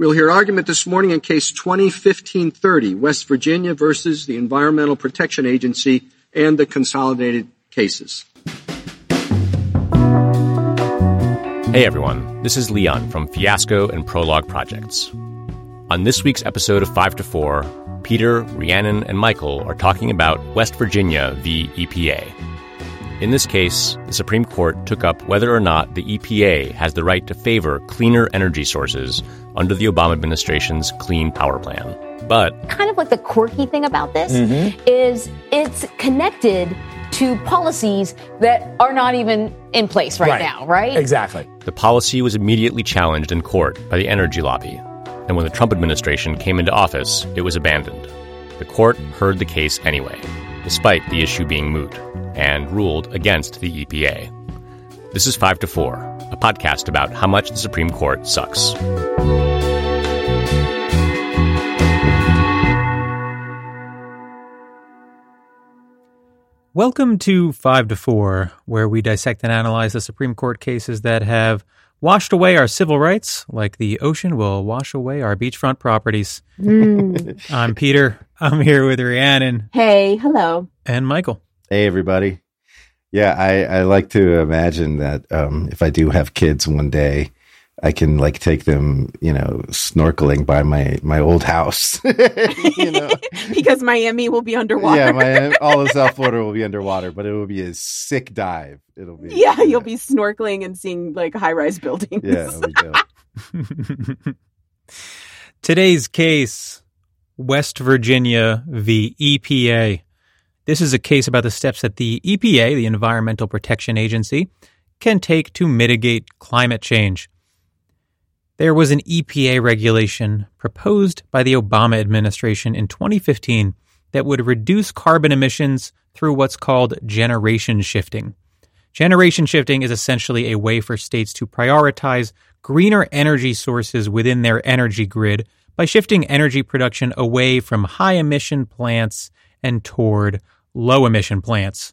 We'll hear argument this morning in case 2015-30, West Virginia versus the Environmental Protection Agency and the consolidated cases. Hey everyone, this is Leon from Fiasco and Prologue Projects. On this week's episode of 5 to 4, Peter, Rhiannon, and Michael are talking about West Virginia v. EPA. In this case, the Supreme Court took up whether or not the EPA has the right to favor cleaner energy sources under the Obama administration's Clean Power Plan. But kind of like the quirky thing about this mm-hmm. is it's connected to policies that are not even in place right, right, now, right? Exactly. The policy was immediately challenged in court by the energy lobby. And when the Trump administration came into office, it was abandoned. The court heard the case anyway, despite the issue being moot and ruled against the EPA. This is 5 to 4, a podcast about how much the Supreme Court sucks. Welcome to 5 to 4, where we dissect and analyze the Supreme Court cases that have washed away our civil rights like the ocean will wash away our beachfront properties. Mm. I'm Peter. I'm here with Rhiannon. Hey, hello. And Michael. Hey, everybody. Yeah, I, I like to imagine that um, if I do have kids one day, I can like take them, you know, snorkeling by my my old house. you know? because Miami will be underwater. Yeah, my, all of South Florida will be underwater, but it will be a sick dive. It'll be yeah, yeah. you'll be snorkeling and seeing like high rise buildings. Yeah, Today's case: West Virginia v. EPA. This is a case about the steps that the EPA, the Environmental Protection Agency, can take to mitigate climate change. There was an EPA regulation proposed by the Obama administration in 2015 that would reduce carbon emissions through what's called generation shifting. Generation shifting is essentially a way for states to prioritize greener energy sources within their energy grid by shifting energy production away from high emission plants and toward low emission plants.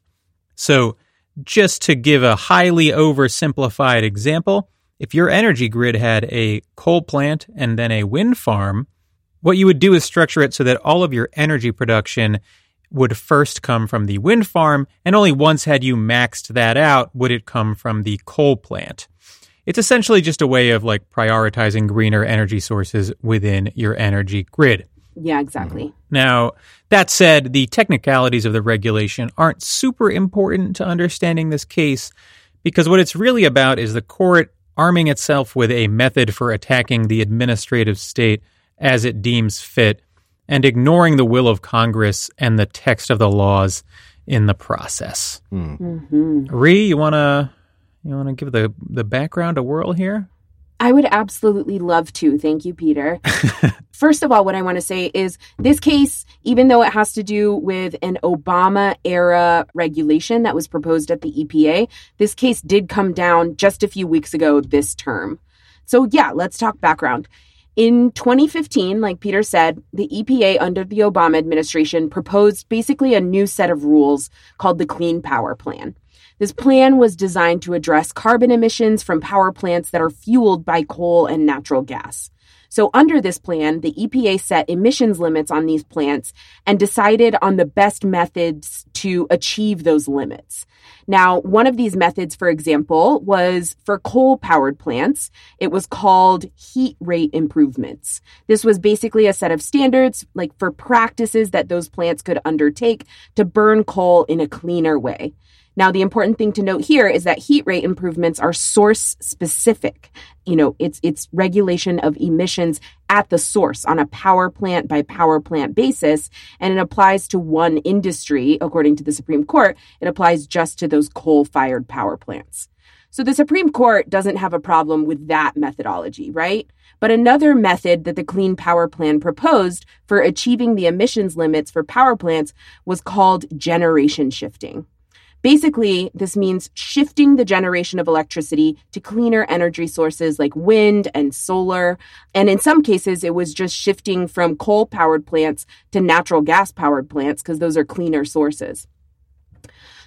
So, just to give a highly oversimplified example, if your energy grid had a coal plant and then a wind farm, what you would do is structure it so that all of your energy production would first come from the wind farm, and only once had you maxed that out would it come from the coal plant. It's essentially just a way of like prioritizing greener energy sources within your energy grid. Yeah, exactly. Now, that said, the technicalities of the regulation aren't super important to understanding this case because what it's really about is the court arming itself with a method for attacking the administrative state as it deems fit and ignoring the will of Congress and the text of the laws in the process. Mm. Mm-hmm. Ree, you want to you want to give the the background a whirl here? I would absolutely love to. Thank you, Peter. First of all, what I want to say is this case, even though it has to do with an Obama era regulation that was proposed at the EPA, this case did come down just a few weeks ago this term. So, yeah, let's talk background. In 2015, like Peter said, the EPA under the Obama administration proposed basically a new set of rules called the Clean Power Plan. This plan was designed to address carbon emissions from power plants that are fueled by coal and natural gas. So, under this plan, the EPA set emissions limits on these plants and decided on the best methods to achieve those limits. Now, one of these methods, for example, was for coal powered plants. It was called heat rate improvements. This was basically a set of standards, like for practices that those plants could undertake to burn coal in a cleaner way. Now, the important thing to note here is that heat rate improvements are source specific. You know, it's, it's regulation of emissions at the source on a power plant by power plant basis. And it applies to one industry, according to the Supreme Court. It applies just to those coal fired power plants. So the Supreme Court doesn't have a problem with that methodology, right? But another method that the Clean Power Plan proposed for achieving the emissions limits for power plants was called generation shifting. Basically, this means shifting the generation of electricity to cleaner energy sources like wind and solar. And in some cases, it was just shifting from coal powered plants to natural gas powered plants because those are cleaner sources.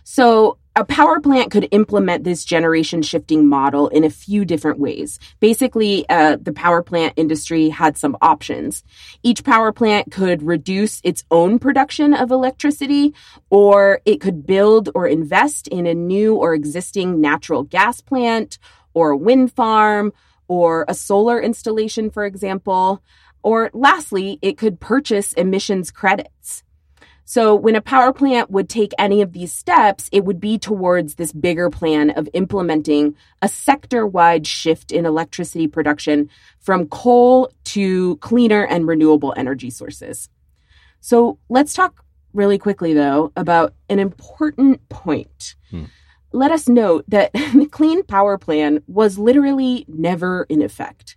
So, a power plant could implement this generation shifting model in a few different ways. Basically, uh, the power plant industry had some options. Each power plant could reduce its own production of electricity, or it could build or invest in a new or existing natural gas plant, or a wind farm, or a solar installation, for example. Or lastly, it could purchase emissions credits. So when a power plant would take any of these steps, it would be towards this bigger plan of implementing a sector wide shift in electricity production from coal to cleaner and renewable energy sources. So let's talk really quickly, though, about an important point. Hmm. Let us note that the Clean Power Plan was literally never in effect.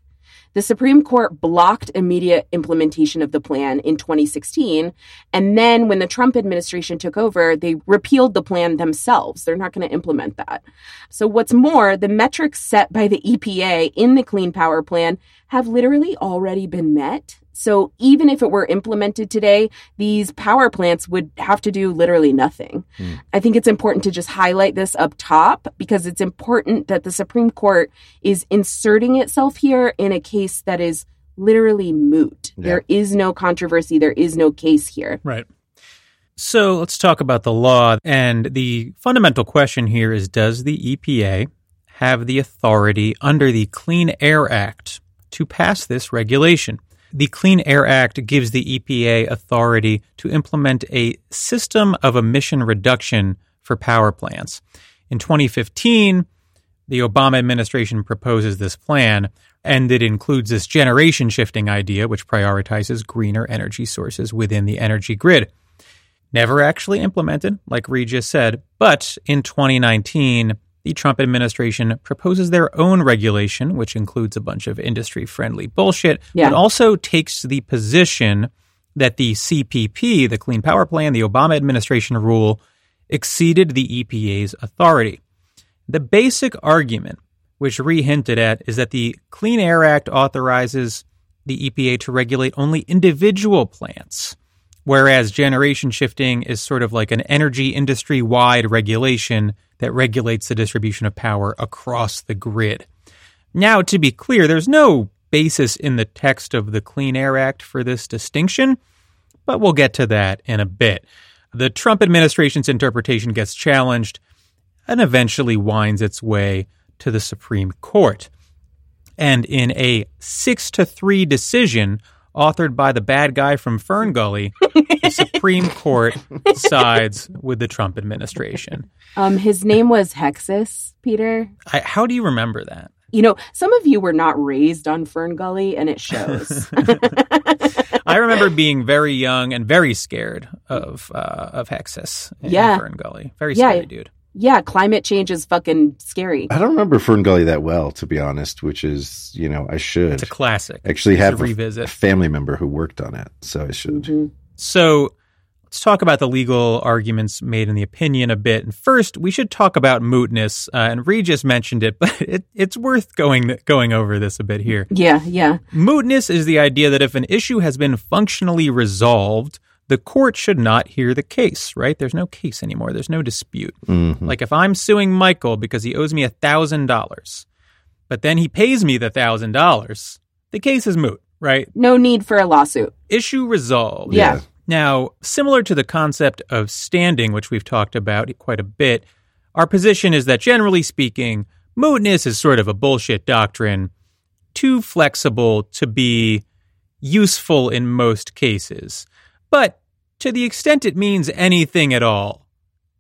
The Supreme Court blocked immediate implementation of the plan in 2016. And then when the Trump administration took over, they repealed the plan themselves. They're not going to implement that. So what's more, the metrics set by the EPA in the Clean Power Plan have literally already been met. So even if it were implemented today, these power plants would have to do literally nothing. Mm. I think it's important to just highlight this up top because it's important that the Supreme Court is inserting itself here in a case that is literally moot. Yeah. There is no controversy, there is no case here. Right. So let's talk about the law. And the fundamental question here is Does the EPA have the authority under the Clean Air Act to pass this regulation? The Clean Air Act gives the EPA authority to implement a system of emission reduction for power plants. In 2015, the Obama administration proposes this plan, and it includes this generation shifting idea, which prioritizes greener energy sources within the energy grid. Never actually implemented, like just said, but in 2019, the Trump administration proposes their own regulation, which includes a bunch of industry friendly bullshit, yeah. but also takes the position that the CPP, the Clean Power Plan, the Obama administration rule, exceeded the EPA's authority. The basic argument, which Ree hinted at, is that the Clean Air Act authorizes the EPA to regulate only individual plants, whereas generation shifting is sort of like an energy industry wide regulation that regulates the distribution of power across the grid. Now, to be clear, there's no basis in the text of the Clean Air Act for this distinction, but we'll get to that in a bit. The Trump administration's interpretation gets challenged and eventually winds its way to the Supreme Court. And in a 6 to 3 decision authored by the bad guy from Fern Gully, the Supreme Court sides with the Trump administration. Um, his name was Hexxus, Peter. I, how do you remember that? You know, some of you were not raised on Fern Gully, and it shows. I remember being very young and very scared of uh, of Hexxus in yeah. Fern Gully. Very scary yeah. dude yeah, climate change is fucking scary. I don't remember Fern Gully that well, to be honest, which is, you know, I should. It's a classic. Actually have a, revisit. a family member who worked on it, so I should. Mm-hmm. So let's talk about the legal arguments made in the opinion a bit. And first, we should talk about mootness. Uh, and Reed just mentioned it, but it, it's worth going going over this a bit here. Yeah, yeah. Mootness is the idea that if an issue has been functionally resolved – the court should not hear the case, right? There's no case anymore. There's no dispute. Mm-hmm. Like if I'm suing Michael because he owes me $1,000, but then he pays me the $1,000, the case is moot, right? No need for a lawsuit. Issue resolved. Yeah. Now, similar to the concept of standing, which we've talked about quite a bit, our position is that generally speaking, mootness is sort of a bullshit doctrine, too flexible to be useful in most cases. But to the extent it means anything at all,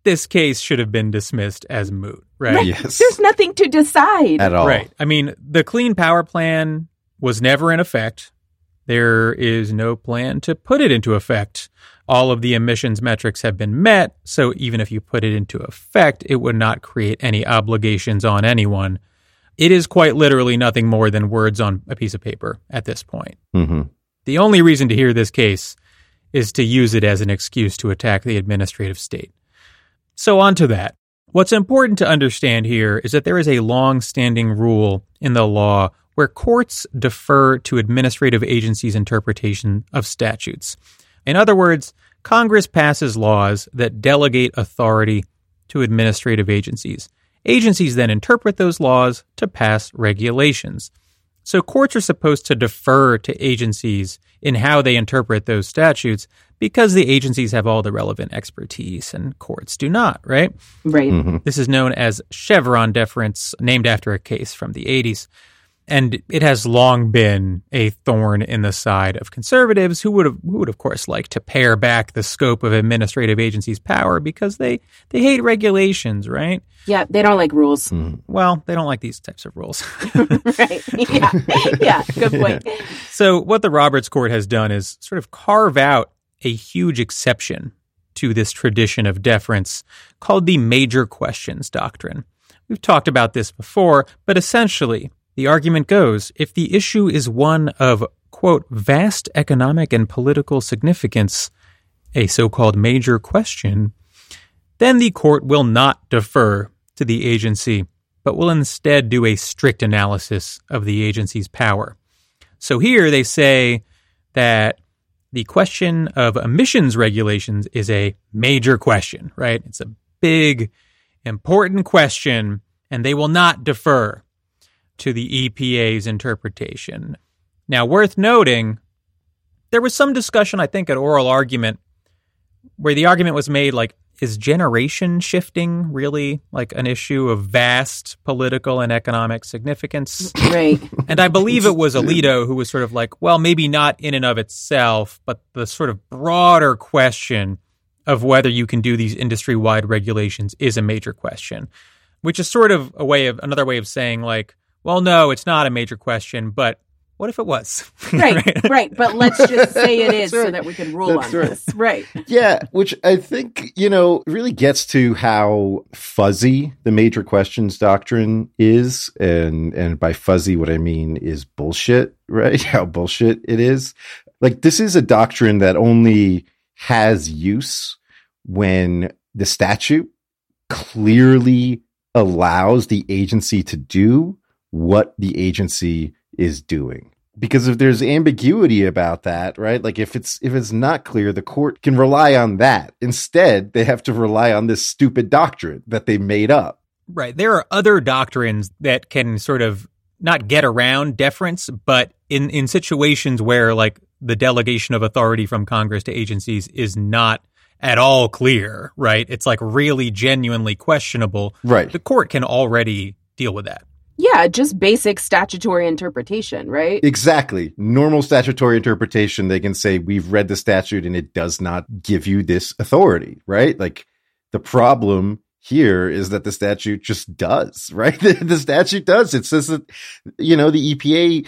this case should have been dismissed as moot, right? right. Yes. There's nothing to decide. At all. Right. I mean, the Clean Power Plan was never in effect. There is no plan to put it into effect. All of the emissions metrics have been met, so even if you put it into effect, it would not create any obligations on anyone. It is quite literally nothing more than words on a piece of paper at this point. Mm-hmm. The only reason to hear this case is to use it as an excuse to attack the administrative state. So, on to that. What's important to understand here is that there is a long standing rule in the law where courts defer to administrative agencies' interpretation of statutes. In other words, Congress passes laws that delegate authority to administrative agencies. Agencies then interpret those laws to pass regulations. So courts are supposed to defer to agencies in how they interpret those statutes because the agencies have all the relevant expertise and courts do not, right? Right. Mm-hmm. This is known as Chevron deference, named after a case from the 80s. And it has long been a thorn in the side of conservatives who would have, who would of course like to pare back the scope of administrative agencies' power because they, they hate regulations, right? Yeah, they don't like rules. Mm-hmm. Well, they don't like these types of rules. right. Yeah. yeah. Good point. So, what the Roberts Court has done is sort of carve out a huge exception to this tradition of deference called the major questions doctrine. We've talked about this before, but essentially, the argument goes if the issue is one of, quote, vast economic and political significance, a so called major question, then the court will not defer to the agency, but will instead do a strict analysis of the agency's power. So here they say that the question of emissions regulations is a major question, right? It's a big, important question, and they will not defer to the EPA's interpretation. Now, worth noting, there was some discussion, I think, at oral argument where the argument was made like, is generation shifting really like an issue of vast political and economic significance? Right. And I believe it was Alito who was sort of like, well, maybe not in and of itself, but the sort of broader question of whether you can do these industry wide regulations is a major question, which is sort of a way of another way of saying, like, well, no, it's not a major question, but what if it was? Right. right. But let's just say it is so that we can rule That's on right. this. Right. Yeah, which I think, you know, really gets to how fuzzy the major questions doctrine is. And and by fuzzy what I mean is bullshit, right? How bullshit it is. Like this is a doctrine that only has use when the statute clearly allows the agency to do what the agency is doing because if there's ambiguity about that right like if it's if it's not clear the court can rely on that instead they have to rely on this stupid doctrine that they made up Right. There are other doctrines that can sort of not get around deference, but in, in situations where like the delegation of authority from Congress to agencies is not at all clear, right? It's like really genuinely questionable. right The court can already deal with that. Yeah. Just basic statutory interpretation, right? exactly normal statutory interpretation they can say we've read the statute and it does not give you this authority right like the problem here is that the statute just does right the, statute does it says that you know the epa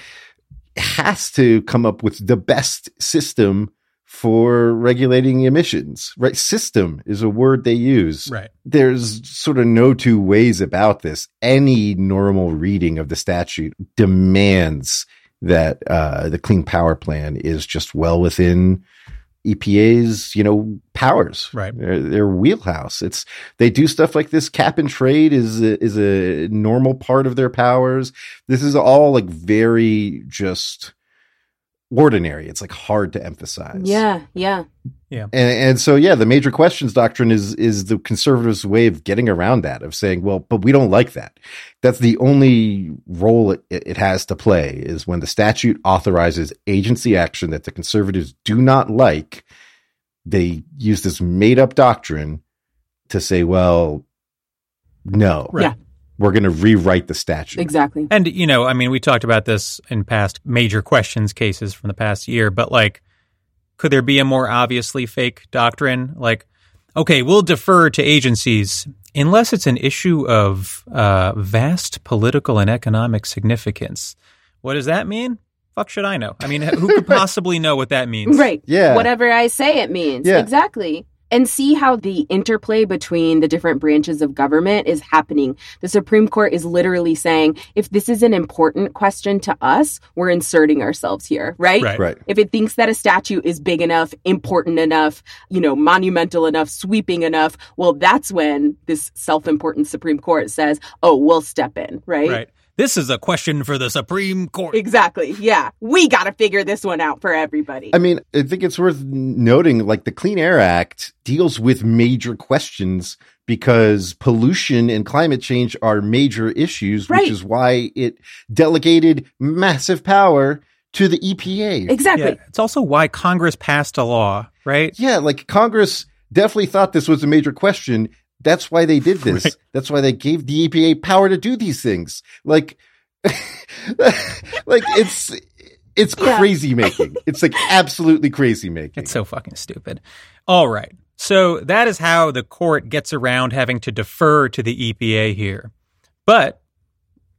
has to come up with the best system for regulating emissions right system is a word they use Right. there's sort of no two ways about this. Any normal reading of the statute demands that uh, the Clean Power Plan is just well within EPA's, you know, powers, Right. Their, their wheelhouse. It's they do stuff like this. Cap and trade is a, is a normal part of their powers. This is all like very just ordinary. It's like hard to emphasize. Yeah. Yeah. Yeah. And, and so, yeah, the major questions doctrine is is the conservatives' way of getting around that, of saying, well, but we don't like that. That's the only role it, it has to play is when the statute authorizes agency action that the conservatives do not like. They use this made up doctrine to say, well, no, Right. Yeah. We're going to rewrite the statute. Exactly. And, you know, I mean, we talked about this in past major questions cases from the past year, but like, could there be a more obviously fake doctrine? Like, okay, we'll defer to agencies unless it's an issue of uh, vast political and economic significance. What does that mean? Fuck should I know? I mean, who could possibly know what that means? Right. Yeah. Whatever I say it means. Yeah. Exactly. And see how the interplay between the different branches of government is happening. The Supreme Court is literally saying, if this is an important question to us, we're inserting ourselves here, right? Right. Right. If it thinks that a statute is big enough, important enough, you know, monumental enough, sweeping enough, well, that's when this self important Supreme Court says, oh, we'll step in, right? Right. This is a question for the Supreme Court. Exactly. Yeah. We got to figure this one out for everybody. I mean, I think it's worth noting like the Clean Air Act deals with major questions because pollution and climate change are major issues, Right. which is why it delegated massive power to the EPA. Exactly. Yeah, it's also why Congress passed a law, right? Yeah, like Congress definitely thought this was a major question. That's why they did this. Right. That's why they gave the EPA power to do these things. Like, like it's it's Yeah. crazy making. It's like absolutely crazy making. It's so fucking stupid. All right. So that is how the court gets around having to defer to the EPA here. But,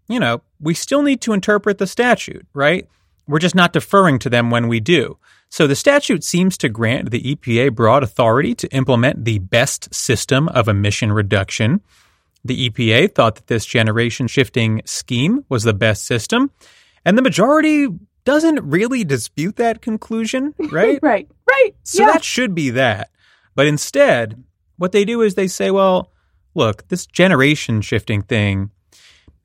you know, we still need to interpret the statute, right? We're just not deferring to them when we do. So the statute seems to grant the EPA broad authority to implement the best system of emission reduction. The EPA thought that this generation shifting scheme was the best system, and the majority doesn't really dispute that conclusion, right? Right. Right. So yeah. that should be that. But instead, what they do is they say, well, look, this generation shifting thing,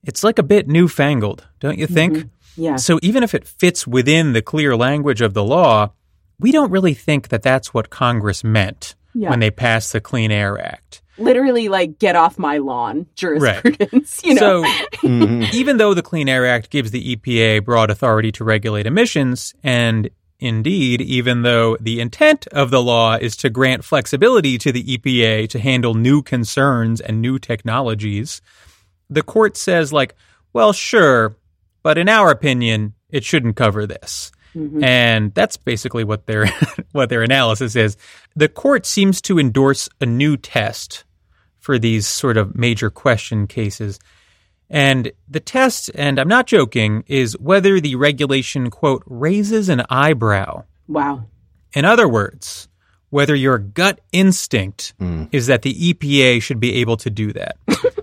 it's like a bit newfangled, don't you think? Mm-hmm. Yeah. So even if it fits within the clear language of the law, we don't really think that that's what Congress meant Yeah. when they passed the Clean Air Act. Literally, like, get off my lawn jurisprudence. You know. So Mhm. even though the Clean Air Act gives the EPA broad authority to regulate emissions, and indeed, even though the intent of the law is to grant flexibility to the EPA to handle new concerns and new technologies, the court says, like, well, sure, but in our opinion, it shouldn't cover this. Mhm. And that's basically what their what their analysis is. The court seems to endorse a new test for these sort of major question cases. And the test, and I'm not joking, is whether the regulation, quote, raises an eyebrow. wow. In other words, whether your gut instinct Mm. is that the EPA should be able to do that.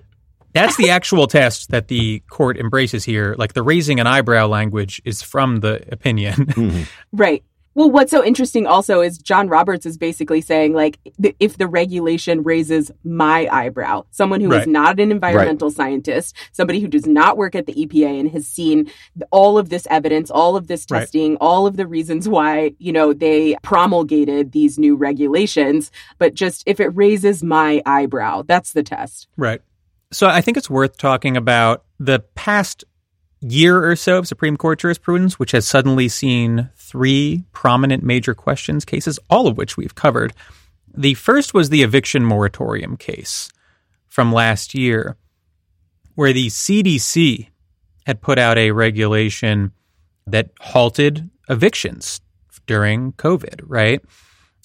That's the actual test that the court embraces here. Like the raising an eyebrow language is from the opinion. Mhm. Right. Well, what's so interesting also is John Roberts is basically saying, like, th- if the regulation raises my eyebrow, someone who is Right. not an environmental scientist, somebody who does not work at the EPA and has seen all of this evidence, all of this Right. testing, all of the reasons why, you know, they promulgated these new regulations, but just if it raises my eyebrow, that's the test. Right. So I think it's worth talking about the past year or so of Supreme Court jurisprudence, which has suddenly seen three prominent major questions cases, all of which we've covered. The first was the eviction moratorium case from last year, where the CDC had put out a regulation that halted evictions during COVID, right?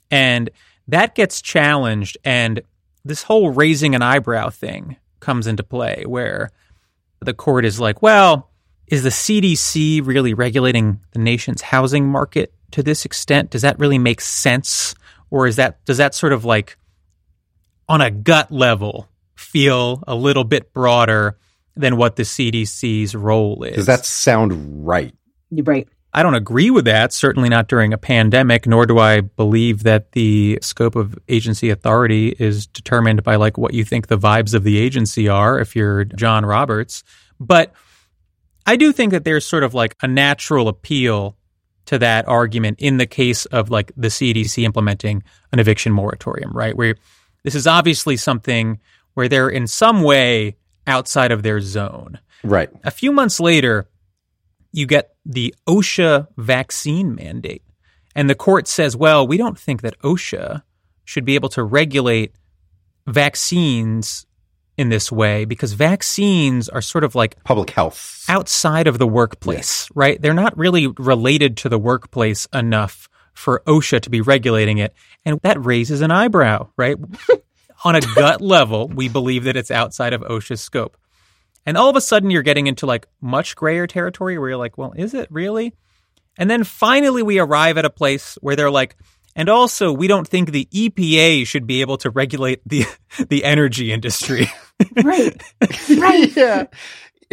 And that gets challenged, and this whole raising an eyebrow thing comes into play where the court is like, well, is the CDC really regulating the nation's housing market to this extent? Does that really make sense? Or is that does that sort of like on a gut level feel a little bit broader than what the CDC's role is? Does that sound right? You're right. I don't agree with that, certainly not during a pandemic, nor do I believe that the scope of agency authority is determined by like what you think the vibes of the agency are if you're John Roberts. But I do think that there's sort of like a natural appeal to that argument in the case of like the CDC implementing an eviction moratorium, right? Where this is obviously something where they're in some way outside of their zone. Right. A few months later, you get the OSHA vaccine mandate. And the court says, well, we don't think that OSHA should be able to regulate vaccines in this way because vaccines are sort of like Public health. outside of the workplace, right? They're not really related to the workplace enough for OSHA to be regulating it. And that raises an eyebrow, right? On a gut level, we believe that it's outside of OSHA's scope. And all of a sudden, you're getting into like much grayer territory where you're like, well, is it really? And then finally, we arrive at a place where they're like, and also, we don't think the EPA should be able to regulate the the energy industry. Right. right. yeah.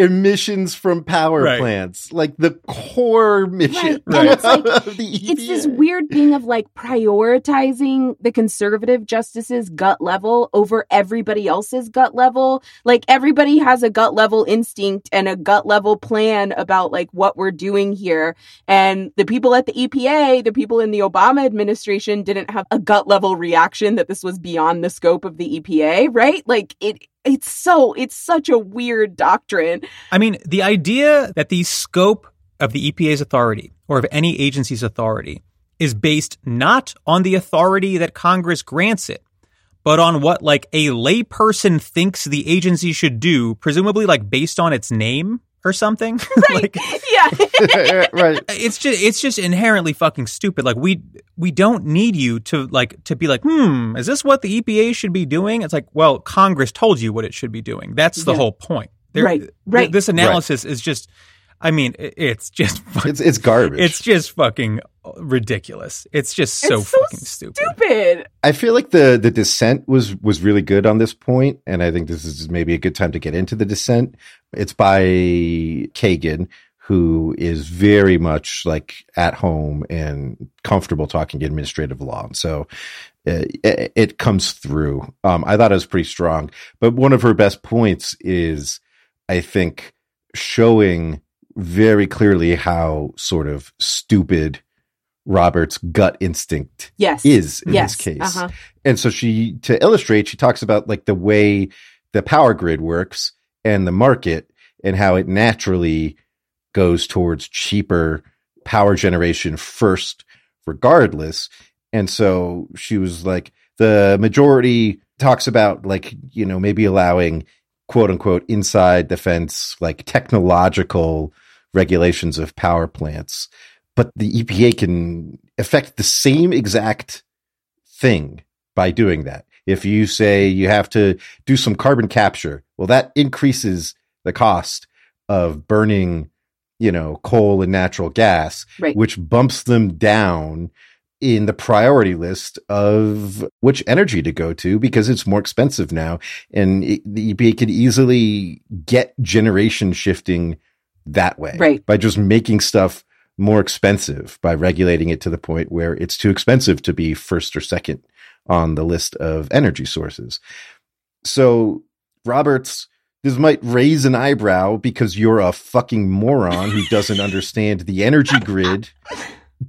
Emissions from power Right. plants, like the core mission. Right. And it's like- of the it's this weird thing of like prioritizing the conservative justice's gut level over everybody else's gut level. Like everybody has a gut level instinct and a gut level plan about like what we're doing here. And the people at the EPA, the people in the Obama administration didn't have a gut level reaction that this was beyond the scope of the EPA, right? Like it it's so it's such a weird doctrine. I mean, the idea that the scope of the EPA's authority or of any agency's authority is based not on the authority that Congress grants it, but on what like a layperson thinks the agency should do, presumably like based on its name or something. like Yeah. right. it's just it's just inherently fucking stupid. Like we we don't need you to like to be like, hmm, is this what the EPA should be doing? It's like, well, Congress told you what it should be doing. That's the Yeah. whole point. There- Right, th- right. This analysis is just, I mean, it's just fu- It's it's garbage. it's just fucking ridiculous. It's just so It's so fucking stupid. Stupid. I feel like the the dissent was was really good on this point, and I think this is maybe a good time to get into the dissent. It's by Kagan, who is very much like at home and comfortable talking administrative law, and so uh, it, it comes through. Um, I thought it was pretty strong, but one of her best points is, I think, showing very clearly how sort of stupid Robert's gut instinct Yes. is in yes. this case. Uh-huh. And so she, to illustrate, she talks about like the way the power grid works and the market and how it naturally goes towards cheaper power generation first, regardless. And so she was like, the majority talks about like, you know, maybe allowing quote unquote inside the fence, like technological regulations of power plants. But the EPA can affect the same exact thing by doing that. If you say you have to do some carbon capture, well, that increases the cost of burning, you know, coal and natural gas, Right. which bumps them down in the priority list of which energy to go to because it's more expensive now. And it, the EPA could easily get generation shifting that way Right. by just making stuff more expensive by regulating it to the point where it's too expensive to be first or second on the list of energy sources. So, Roberts, this might raise an eyebrow because you're a fucking moron who doesn't understand the energy grid,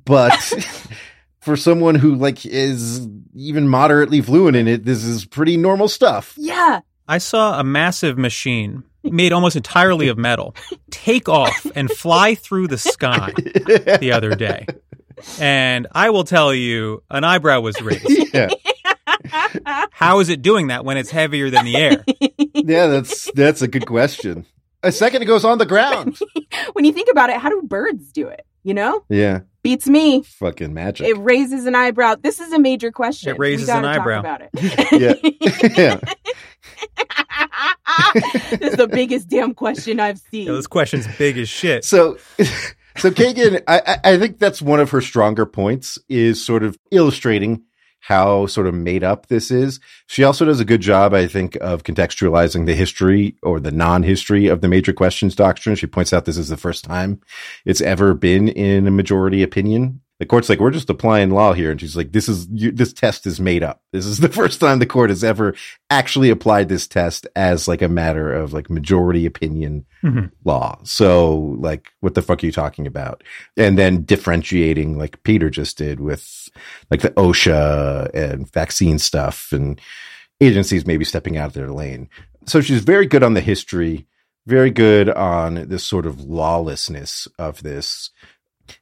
but for someone who like is even moderately fluent in it, this is pretty normal stuff. Yeah. I saw a massive machine made almost entirely of metal take off and fly through the sky the other day. And I will tell you, an eyebrow was raised. yeah. How is it doing that when it's heavier than the air? Yeah, that's that's a good question. A second it goes on the ground. when you think about it, how do birds do it? You know? Yeah. Beats me. Fucking magic. It raises an eyebrow. This is a major question. It raises we gotta an talk eyebrow. About it. yeah. yeah. This is the biggest damn question I've seen. You know, this question's big as shit. So, so Kagan, I, I I think that's one of her stronger points is sort of illustrating how sort of made up this is. She also does a good job, I think, of contextualizing the history or the non-history of the major questions doctrine. She points out this is the first time it's ever been in a majority opinion. The court's like, we're just applying law here. And she's like, this is, you, this test is made up. This is the first time the court has ever actually applied this test as like a matter of like majority opinion Mhm. law. So like, what the fuck are you talking about? And then differentiating like Peter just did with like the OSHA and vaccine stuff and agencies maybe stepping out of their lane. So she's very good on the history, very good on this sort of lawlessness of this.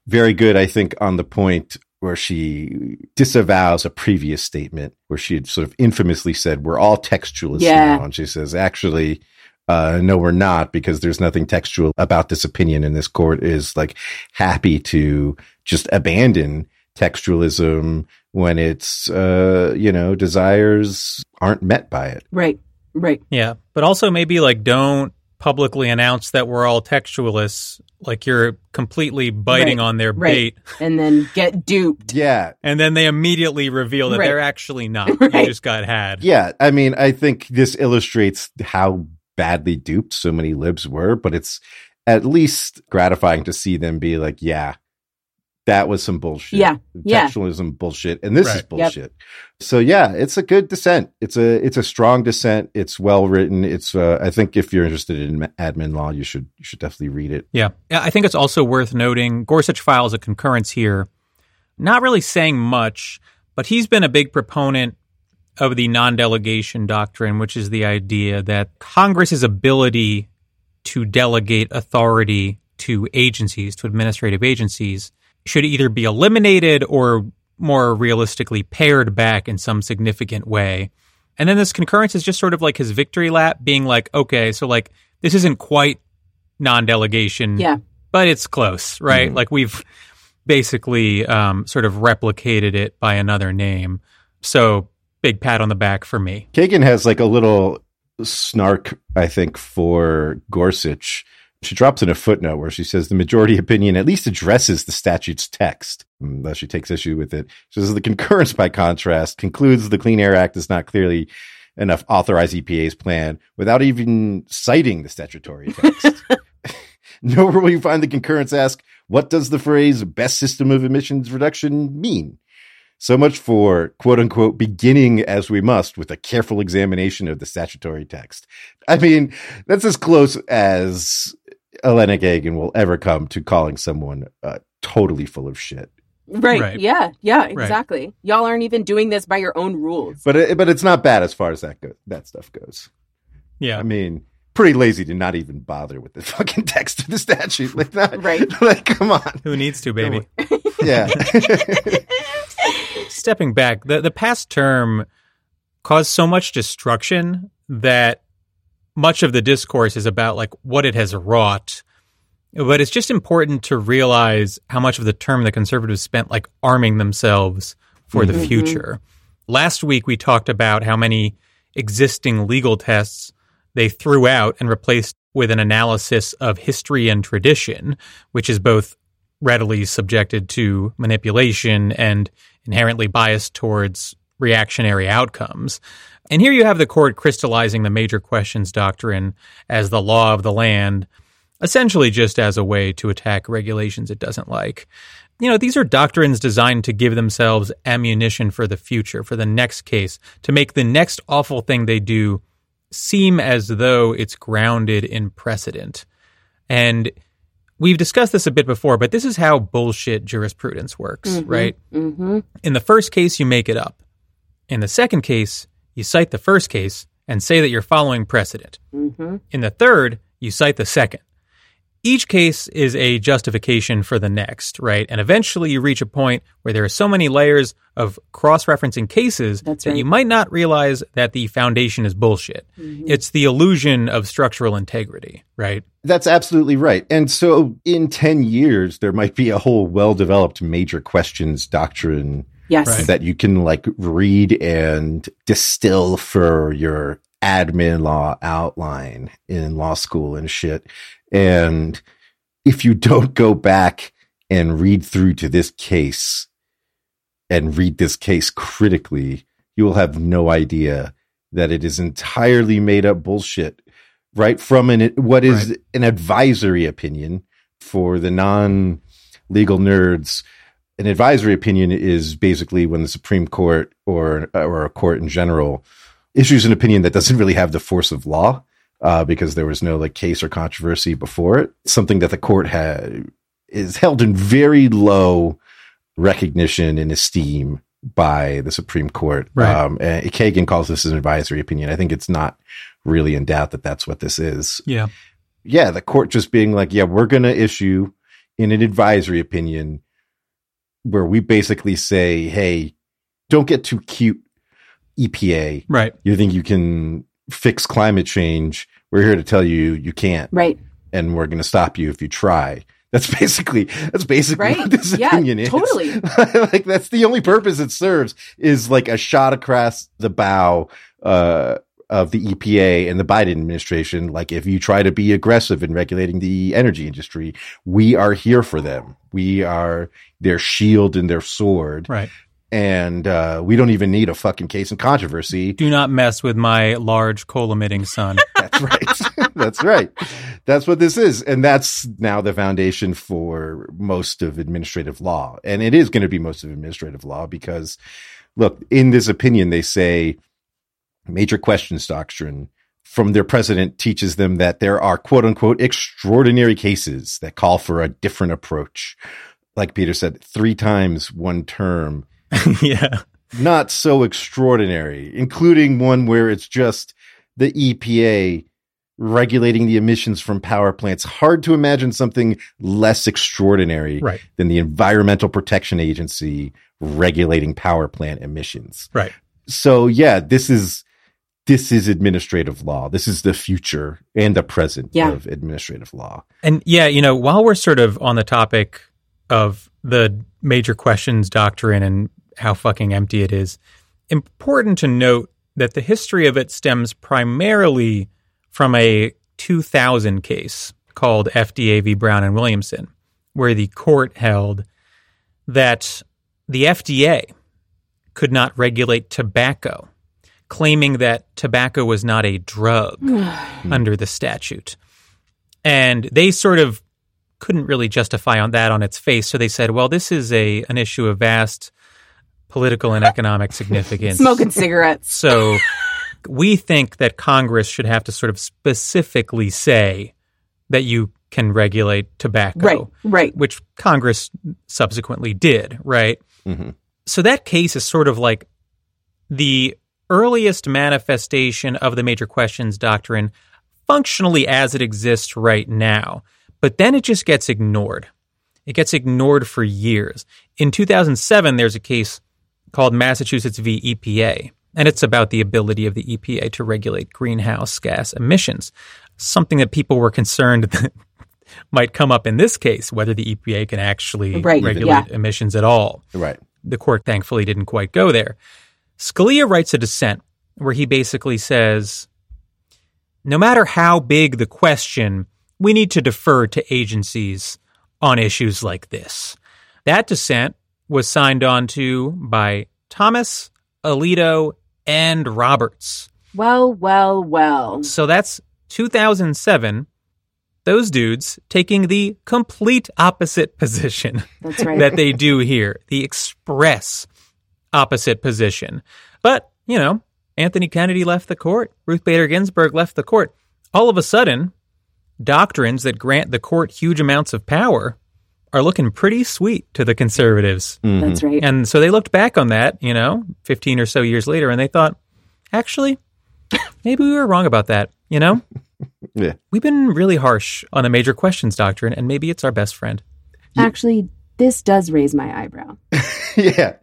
Very good, I think, on the point where she disavows a previous statement where she had sort of infamously said, We're all textualists Yeah. now. And she says, Actually, uh, no, we're not because there's nothing textual about this opinion. And this court is like happy to just abandon textualism when its, uh, you know, desires aren't met by it. right. Right. Yeah. But also maybe like don't publicly announce that we're all textualists, like you're completely biting Right, on their right. bait. And then get duped. Yeah. And then they immediately reveal that Right. they're actually not. You just got had. Yeah. I mean, I think this illustrates how badly duped so many libs were, but it's at least gratifying to see them be like, yeah, that was some bullshit. Yeah. Yeah. Textualism bullshit. And this is Right. Yep. bullshit. So yeah, it's a good dissent. It's a it's a strong dissent. It's well written. It's uh, I think if you're interested in admin law, you should you should definitely read it. Yeah. Yeah, I think it's also worth noting Gorsuch files a concurrence here, not really saying much, but he's been a big proponent of the non delegation doctrine, which is the idea that Congress's ability to delegate authority to agencies, to administrative agencies, should either be eliminated or more realistically pared back in some significant way. And then this concurrence is just sort of like his victory lap, being like, okay, so like this isn't quite non delegation Yeah. but it's close, right? Mhm. Like we've basically um, sort of replicated it by another name. So big pat on the back for me. Kagan has like a little snark, I think, for Gorsuch. She drops in a footnote where she says the majority opinion at least addresses the statute's text, mm, though she takes issue with it. She says the concurrence, by contrast, concludes the Clean Air Act does not clearly enough authorize EPA's plan without even citing the statutory text. Nowhere will you find the concurrence ask, what does the phrase best system of emissions reduction mean? So much for quote unquote beginning as we must with a careful examination of the statutory text. I mean, that's as close as Elena Kagan will ever come to calling someone uh, totally full of shit. Right. Right. Yeah. Yeah. Exactly. Y'all aren't even doing this by your own rules. But it, but it's not bad as far as that go, that stuff goes. Yeah. I mean, pretty lazy to not even bother with the fucking text of the statute. Like that. Right. Like, come on. Who needs to, baby? Yeah. Stepping back, the, the past term caused so much destruction that much of the discourse is about like what it has wrought. But it's just important to realize how much of the term the conservatives spent like arming themselves for the mm-hmm. future. Last week we talked about how many existing legal tests they threw out and replaced with an analysis of history and tradition, which is both readily subjected to manipulation and inherently biased towards reactionary outcomes. And here you have the court crystallizing the major questions doctrine as the law of the land, essentially just as a way to attack regulations it doesn't like. You know, these are doctrines designed to give themselves ammunition for the future, for the next case, to make the next awful thing they do seem as though it's grounded in precedent. And we've discussed this a bit before, but this is how bullshit jurisprudence works, right? Mm-hmm. In the first case, you make it up. In the second case, you cite the first case and say that you're following precedent. Mm-hmm. In the third, you cite the second. Each case is a justification for the next, right? And eventually you reach a point where there are so many layers of cross referencing cases That's that right. you might not realize that the foundation is bullshit. It's the illusion of structural integrity, right? That's absolutely right. And so in 10 years, there might be a whole well developed major questions doctrine Yes. Right. that you can like read and distill for your admin law outline in law school and shit. And if you don't go back and read through to this case and read this case critically, you will have no idea that it is entirely made up bullshit, right? From an what is an advisory opinion for the non legal nerds. An advisory opinion is basically when the Supreme Court or or a court in general issues an opinion that doesn't really have the force of law uh, because there was no like case or controversy before it. Something that the court had is held in very low recognition and esteem by the Supreme Court. Right. Um, and Kagan calls this an advisory opinion. I think it's not really in doubt that that's what this is. Yeah. Yeah, the court just being like, yeah, we're going to issue in an advisory opinion where we basically say, hey, don't get too cute, EPA. Right. You think you can fix climate change? We're here to tell you you can't, Right. and we're going to stop you if you try. That's basically that's basically Right. what this Yeah, opinion is. totally. like that's the only purpose it serves is like a shot across the bow uh, of the EPA and the Biden administration. Like if you try to be aggressive in regulating the energy industry, we are here for them. We are their shield and their sword. Right. and uh, we don't even need a fucking case in controversy. Do not mess with my large coal emitting son. That's right. that's right. That's what this is. And that's now the foundation for most of administrative law. And it is going to be most of administrative law because, look, in this opinion, they say major questions doctrine from their precedent teaches them that there are quote unquote extraordinary cases that call for a different approach. Like Peter said, three times one term. yeah. Not so extraordinary, including one where it's just the EPA regulating the emissions from power plants. Hard to imagine something less extraordinary right. than the Environmental Protection Agency regulating power plant emissions. Right. So yeah, this is this is administrative law. This is the future and the present yeah. of administrative law. And yeah, you know, while we're sort of on the topic of the major questions doctrine and how fucking empty it is, important to note that the history of it stems primarily from a 2000 case called FDA v. Brown and Williamson, where the court held that the FDA could not regulate tobacco, claiming that tobacco was not a drug under the statute. And they sort of couldn't really justify on that on its face, so they said, "Well, this is a an issue of vast political and economic significance." Smoking cigarettes. So we think that Congress should have to sort of specifically say that you can regulate tobacco. Right, right. Which Congress subsequently did, right? Mm-hmm. So that case is sort of like the earliest manifestation of the major questions doctrine functionally as it exists right now. But then it just gets ignored. It gets ignored for years. In 2007, there's a case called Massachusetts v. EPA, and it's about the ability of the EPA to regulate greenhouse gas emissions. Something that people were concerned that might come up in this case, whether the EPA can actually Right, regulate yeah. emissions at all. Right. The court thankfully didn't quite go there. Scalia writes a dissent where he basically says, no matter how big the question, we need to defer to agencies on issues like this. That dissent was signed on to by Thomas, Alito, and Roberts. Well, well, well. So that's 2007. Those dudes taking the complete opposite position That's right. that they do here, the express opposite position. But, you know, Anthony Kennedy left the court, Ruth Bader Ginsburg left the court. All of a sudden, doctrines that grant the court huge amounts of power are looking pretty sweet to the conservatives. Mm-hmm. That's right. And so they looked back on that, you know, 15 or so years later, and they thought, actually, maybe we were wrong about that, you know? Yeah. We've been really harsh on the major questions doctrine, and maybe it's our best friend. Actually, this does raise my eyebrow. yeah.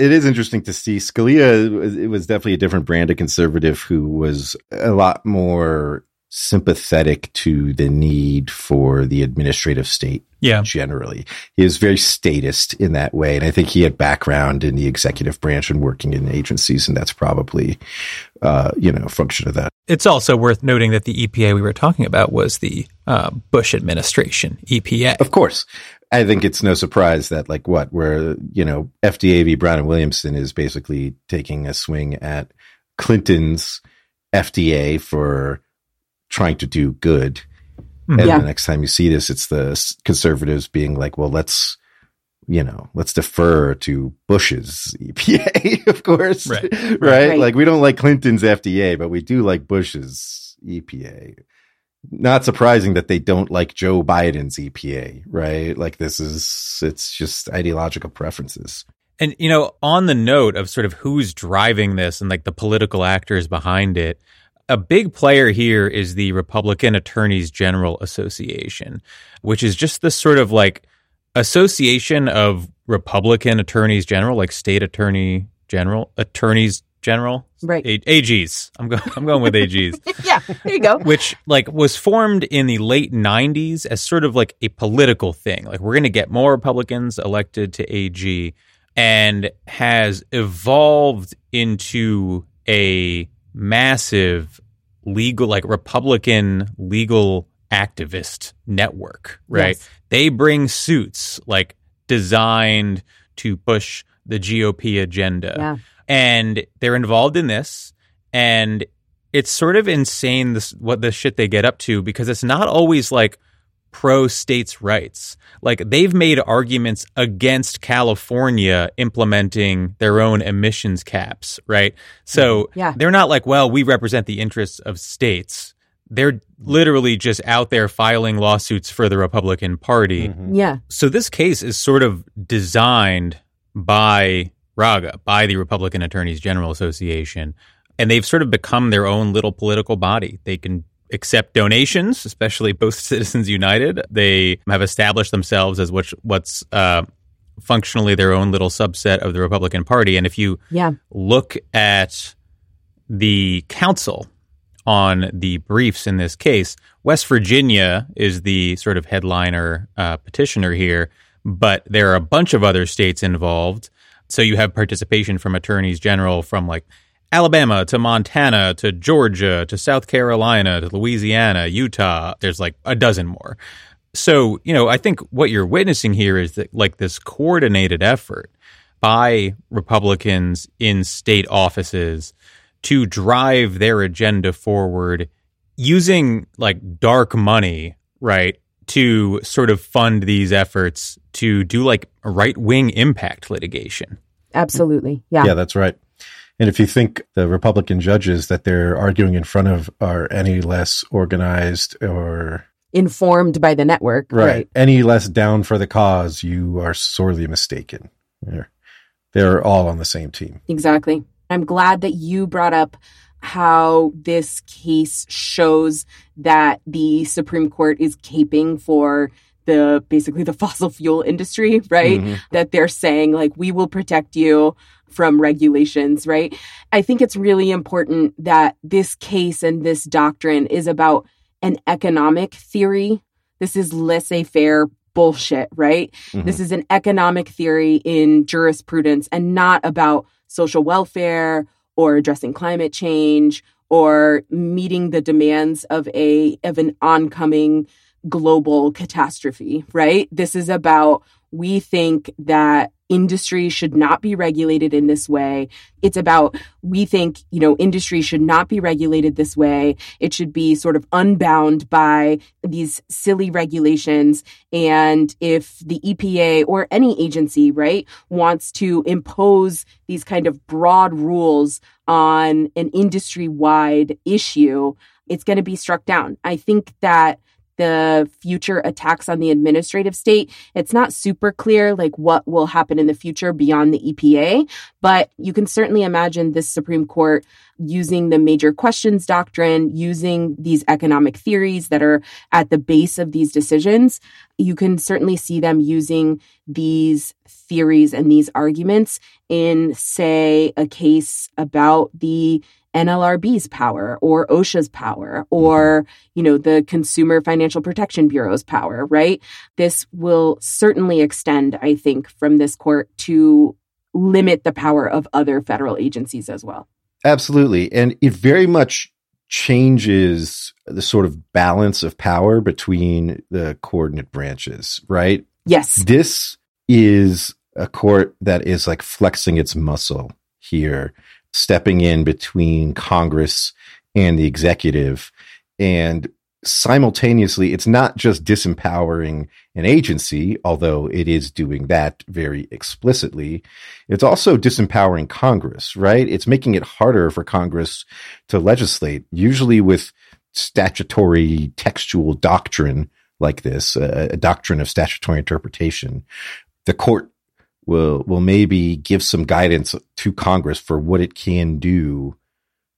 It is interesting to see Scalia. It was definitely a different brand of conservative who was a lot more sympathetic to the need for the administrative state Yeah. generally. He is very statist in that way. And I think he had background in the executive branch and working in agencies. And that's probably, uh, you know, a function of that. It's also worth noting that the EPA we were talking about was the uh, Bush administration EPA. Of course. I think it's no surprise that like what where you know FDA v Brown and Williamson is basically taking a swing at Clinton's FDA for trying to do good. Hmm. And Yeah. the next time you see this, it's the conservatives being like, well, let's, you know, let's defer to Bush's EPA, of course. Right. right. Right. Like we don't like Clinton's FDA, but we do like Bush's EPA. Not surprising that they don't like Joe Biden's EPA, right? Like this is, it's just ideological preferences. And you know, on the note of sort of who's driving this and like the political actors behind it, a big player here is the Republican Attorneys General Association, which is just this sort of like association of Republican attorneys general, like state attorney general, attorneys general, Right. A- AGs. I'm going. I'm going with AGs yeah, there you go. which like was formed in the late 90s as sort of like a political thing like we're going to get more republicans elected to ag and has evolved into a massive legal like republican legal activist network right Yes. they bring suits like designed to push the GOP agenda. Yeah. And they're involved in this. And it's sort of insane this, what the shit they get up to because it's not always like pro states' rights. Like they've made arguments against California implementing their own emissions caps, right? So Mm-hmm. Yeah. they're not like, well, we represent the interests of states. They're literally just out there filing lawsuits for the Republican Party. Yeah. So this case is sort of designed by Raga, by the Republican Attorneys General Association, and they've sort of become their own little political body. They can accept donations, especially post Citizens United. They have established themselves as what's what's uh, functionally their own little subset of the Republican Party. And if you Yeah. look at the counsel on the briefs in this case, West Virginia is the sort of headliner uh, petitioner here, but there are a bunch of other states involved. So you have participation from attorneys general from like Alabama to Montana to Georgia to South Carolina to Louisiana, Utah. There's like a dozen more. So, you know, I think what you're witnessing here is that like this coordinated effort by Republicans in state offices to drive their agenda forward using like dark money, right, to sort of fund these efforts to do like right wing impact litigation. Absolutely. Yeah. Yeah, that's right. And if you think the Republican judges that they're arguing in front of are any less organized or Informed by the network. right, any less down for the cause, you are sorely mistaken. They're, they're all on the same team. Exactly. I'm glad that you brought up how this case shows that the Supreme Court is caping for the basically the fossil fuel industry, right? Mhm. That they're saying like we will protect you from regulations, right? I think it's really important that this case and this doctrine is about an economic theory. This is laissez-faire bullshit, right? Mhm. This is an economic theory in jurisprudence and not about social welfare or addressing climate change or meeting the demands of a of an oncoming global catastrophe, right? This is about we think that industry should not be regulated in this way. It's about we think, you know, industry should not be regulated this way. It should be sort of unbound by these silly regulations and if the EPA or any agency, right, wants to impose these kind of broad rules on an industry wide issue, it's going to be struck down. I think that the future attacks on the administrative state, it's not super clear like what will happen in the future beyond the EPA, but you can certainly imagine this Supreme Court using the major questions doctrine, using these economic theories that are at the base of these decisions. You can certainly see them using these theories and these arguments in, say, a case about the NLRB's power or OSHA's power or, you know, the Consumer Financial Protection Bureau's power, right? This will certainly extend, I think, from this court to limit the power of other federal agencies as well. Absolutely. And it very much changes the sort of balance of power between the coordinate branches, right? Yes. This is a court that is like flexing its muscle here, stepping in between Congress and the executive. And simultaneously, it's not just disempowering an agency, although it is doing that very explicitly. It's also disempowering Congress, right? It's making it harder for Congress to legislate, usually with statutory textual doctrine like this, a, doctrine of statutory interpretation. The court will will maybe give some guidance to Congress for what it can do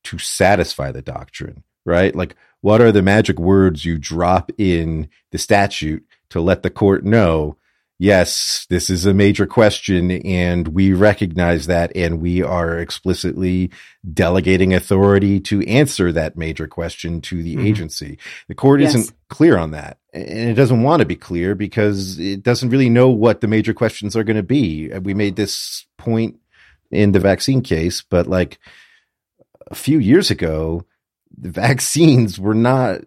to satisfy the doctrine, right? Like what are the magic words you drop in the statute to let the court know, yes, this is a major question and we recognize that and we are explicitly delegating authority to answer that major question to the Mhm. agency. The court Yes. isn't clear on that and it doesn't want to be clear because it doesn't really know what the major questions are going to be. We made this point in the vaccine case, but like a few years ago, the vaccines were not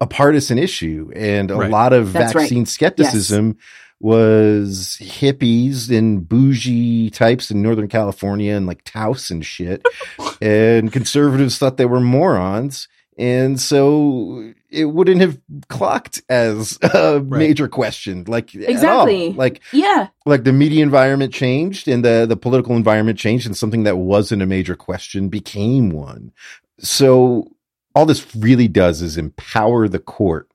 a partisan issue and a Right. lot of That's right. vaccine skepticism was hippies and bougie types in Northern California and like Taos and shit. and conservatives thought they were morons. And so it wouldn't have clocked as a right. major question. Like exactly. Like yeah. Like the media environment changed and the, the political environment changed and something that wasn't a major question became one. So all this really does is empower the court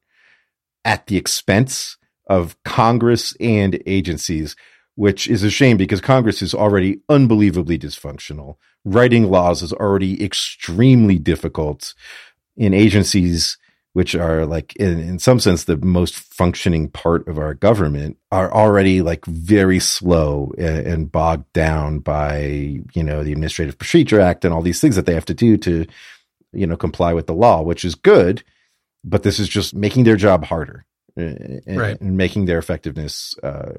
at the expense of Congress and agencies, which is a shame because Congress is already unbelievably dysfunctional. Writing laws is already extremely difficult in agencies which are like in, in some sense the most functioning part of our government are already like very slow and, and bogged down by you know the administrative procedure act and all these things that they have to do to you know comply with the law which is good but this is just making their job harder and, right. and making their effectiveness uh,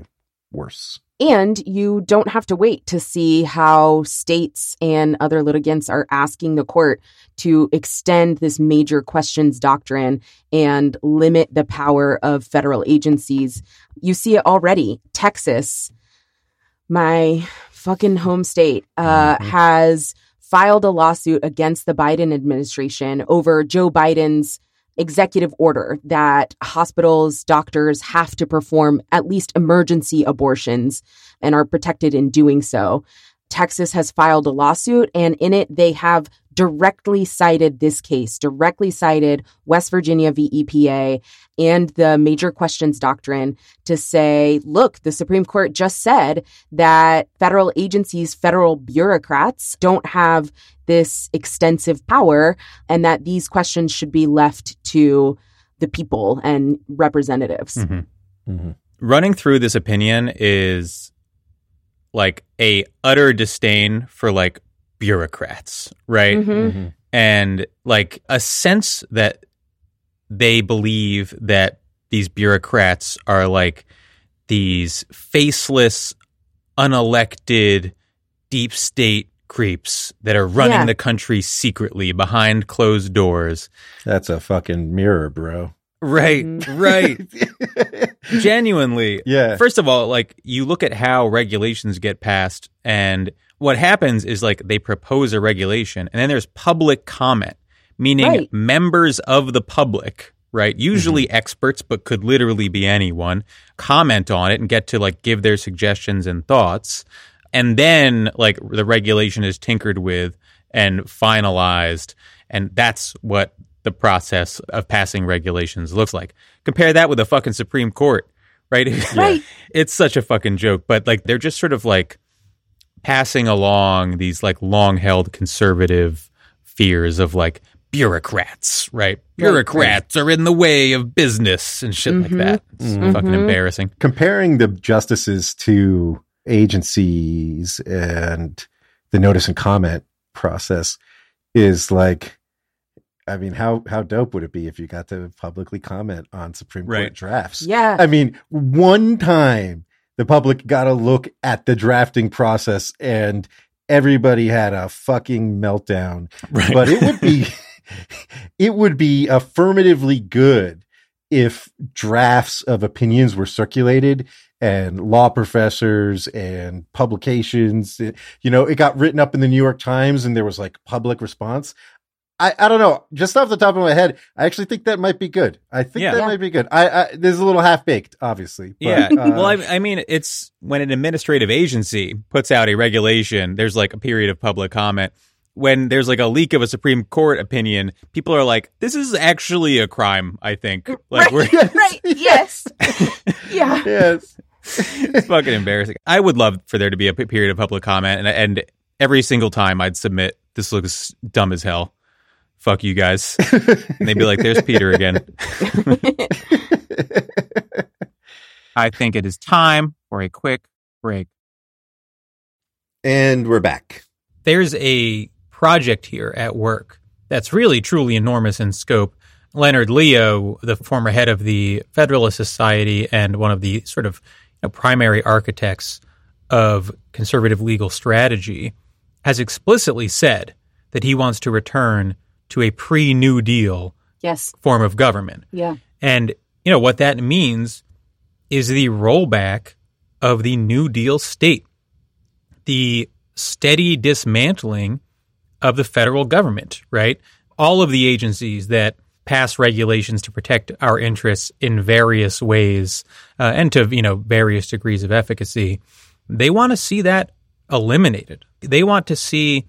worse. And you don't have to wait to see how states and other litigants are asking the court to extend this major questions doctrine and limit the power of federal agencies. You see it already. Texas, my fucking home state, uh, mm-hmm. has filed a lawsuit against the Biden administration over Joe Biden's executive order that hospitals, doctors have to perform at least emergency abortions and are protected in doing so. Texas has filed a lawsuit, and in it, they have directly cited this case, directly cited West Virginia v. EPA and the major questions doctrine to say, look, the Supreme Court just said that federal agencies, federal bureaucrats don't have this extensive power and that these questions should be left to the people and representatives. Mm-hmm. Mm-hmm. Running through this opinion is like a utter disdain for like bureaucrats, right? Mm-hmm. Mm-hmm. And like a sense that they believe that these bureaucrats are like these faceless, unelected, deep state creeps that are running yeah. the country secretly behind closed doors. That's a fucking mirror, bro. Right, mm-hmm. right. Genuinely. Yeah. First of all, like you look at how regulations get passed and what happens is like they propose a regulation and then there's public comment, meaning right. members of the public, right? Usually mm-hmm. experts, but could literally be anyone, comment on it and get to like give their suggestions and thoughts. And then like the regulation is tinkered with and finalized. And that's what the process of passing regulations looks like. Compare that with the fucking Supreme Court, right? Right. it's such a fucking joke, but like they're just sort of like passing along these like long held conservative fears of like bureaucrats, right? Bureaucrats right. are in the way of business and shit mm-hmm. like that. It's mm-hmm. fucking embarrassing. Comparing the justices to agencies and the notice and comment process is like I mean, how how dope would it be if you got to publicly comment on Supreme Court right. drafts? Yeah. I mean, one time the public got a look at the drafting process and everybody had a fucking meltdown. Right. But it would be it would be affirmatively good if drafts of opinions were circulated and law professors and publications you know it got written up in the new york times and there was like public response I, I don't know. Just off the top of my head, I actually think that might be good. I think yeah. that yeah. might be good. I, I there's a little half baked, obviously. But, yeah. Uh, well, I, I, mean, it's when an administrative agency puts out a regulation. There's like a period of public comment. When there's like a leak of a Supreme Court opinion, people are like, "This is actually a crime." I think. Like, right. right. Yes. yeah. Yes. it's fucking embarrassing. I would love for there to be a period of public comment, and and every single time I'd submit, "This looks dumb as hell." Fuck you guys. and they'd be like, there's Peter again. I think it is time for a quick break. And we're back. There's a project here at work that's really truly enormous in scope. Leonard Leo, the former head of the Federalist Society and one of the sort of you know, primary architects of conservative legal strategy, has explicitly said that he wants to return to a pre New Deal yes. form of government. Yeah. And, you know, what that means is the rollback of the New Deal state, the steady dismantling of the federal government, right? All of the agencies that pass regulations to protect our interests in various ways uh, and to, you know, various degrees of efficacy, they want to see that eliminated. They want to see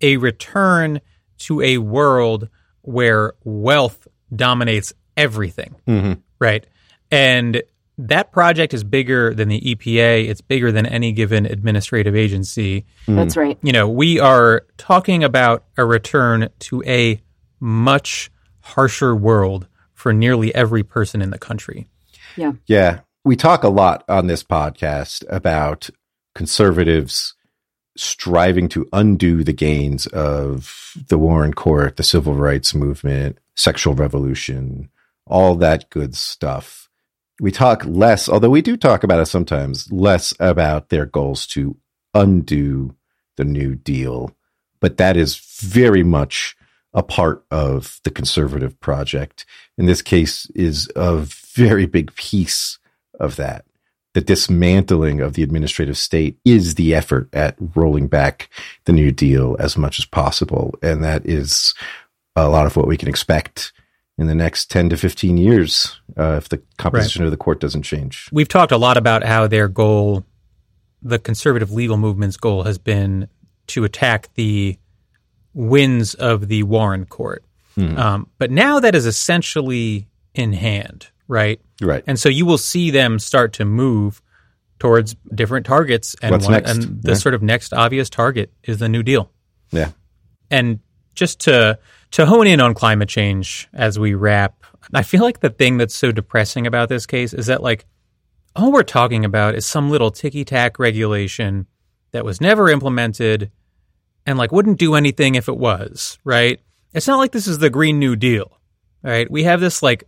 a return to a world where wealth dominates everything, Mm-hmm. right? And that project is bigger than the EPA. It's bigger than any given administrative agency. That's right. You know, we are talking about a return to a much harsher world for nearly every person in the country. Yeah. Yeah. We talk a lot on this podcast about conservatives striving to undo the gains of the Warren Court, the civil rights movement, sexual revolution, all that good stuff. We talk less, although we do talk about it sometimes, less about their goals to undo the New Deal. But that is very much a part of the conservative project. In this case, is a very big piece of that. The dismantling of the administrative state is the effort at rolling back the New Deal as much as possible. And that is a lot of what we can expect in the next 10 to 15 years uh, if the composition of the court doesn't change. We've talked a lot about how their goal, the conservative legal movement's goal, has been to attack the wins of the Warren Court. Um, but now that is essentially in hand, right? Right. And so you will see them start to move towards different targets, and What's next? and the Yeah. sort of next obvious target is the New Deal. Yeah. And just to to hone in on climate change as we wrap, I feel like the thing that's so depressing about this case is that like all we're talking about is some little ticky tack regulation that was never implemented and like wouldn't do anything if it was, right? It's not like this is the Green New Deal, right? We have this like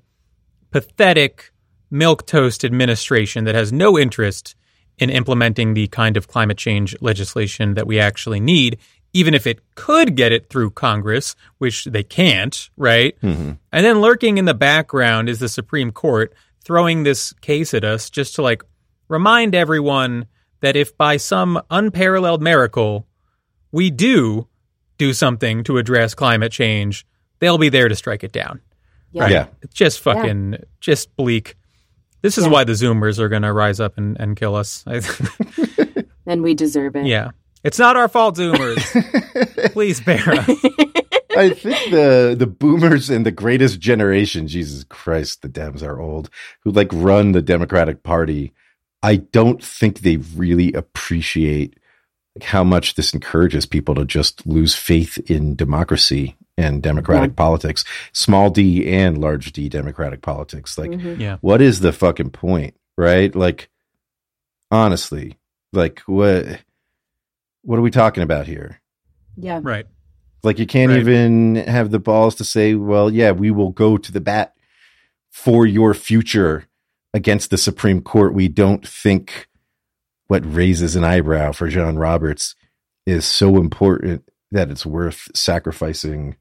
pathetic milk toast administration that has no interest in implementing the kind of climate change legislation that we actually need, even if it could get it through Congress, which they can't, right? Mm-hmm. And then lurking in the background is the Supreme Court throwing this case at us just to like remind everyone that if by some unparalleled miracle we do do something to address climate change, they'll be there to strike it down. Yeah. Right? Yeah. It's just fucking, just bleak. This is why the Zoomers are going to rise up and, and kill us. And we deserve it. yeah. It's not our fault, Zoomers. Please bear us. I think the the boomers and the greatest generation, Jesus Christ, the Dems are old, who like run the Democratic Party. I don't think they really appreciate like, how much this encourages people to just lose faith in democracy and democratic politics, small d and large d democratic politics. Like, Mhm. Yeah. what is the fucking point, right? Like, honestly, like what what are we talking about here? Yeah. Right. Like you can't Right. even have the balls to say, well, yeah, we will go to the bat for your future against the Supreme Court. We don't think what raises an eyebrow for John Roberts is so important that it's worth sacrificing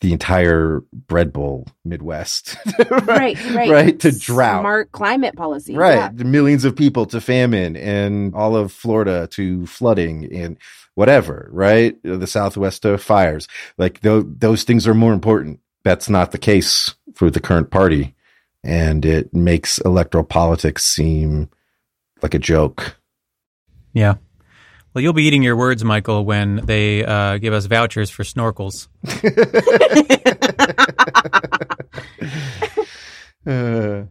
the entire bread bowl Midwest. Right, right. Right, to drought. Smart climate policy. Right. Yeah. Millions of people to famine and all of Florida to flooding and whatever, right? The Southwest to fires. Like those, those things are more important. That's not the case for the current party. And it makes electoral politics seem like a joke. Yeah. Well, you'll be eating your words, Michael, when they uh, give us vouchers for snorkels. Uh,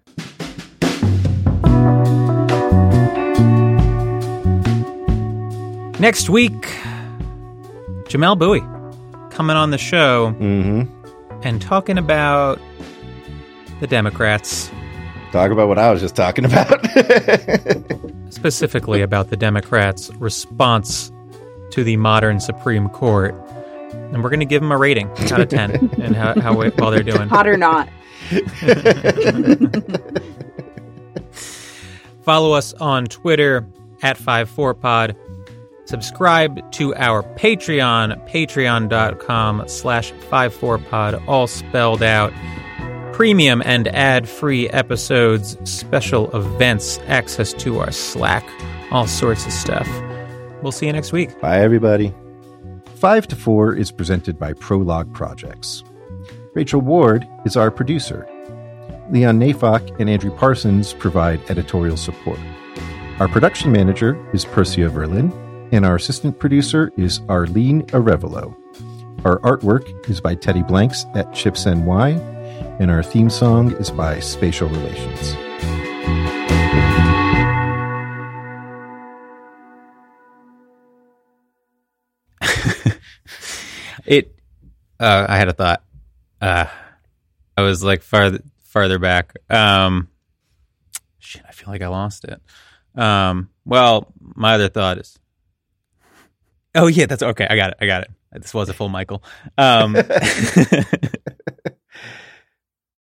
Next week, Jamelle Bouie coming on the show mhm. and talking about the Democrats, Talk about what I was just talking about. specifically about the Democrats' response to the modern Supreme Court. And we're going to give them a rating out of 10 and how, how well they're doing. Hot or not. Follow us on Twitter at 54pod. Subscribe to our Patreon, patreon.com slash 54pod, all spelled out. Premium and ad free episodes, special events, access to our Slack, all sorts of stuff. We'll see you next week. Bye, everybody. 5 to 4 is presented by Prologue Projects. Rachel Ward is our producer. Leon Neyfakh and Andrew Parsons provide editorial support. Our production manager is Percia Verlin, and our assistant producer is Arlene Arevalo. Our artwork is by Teddy Blanks at Chips NY, and our theme song is by Spatial Relations. It. Uh, I had a thought. Uh, I was like farther farther back. Um, shit, I feel like I lost it. Um, well, my other thought is. Oh yeah, that's okay. I got it. I got it. This was a full Michael. Um,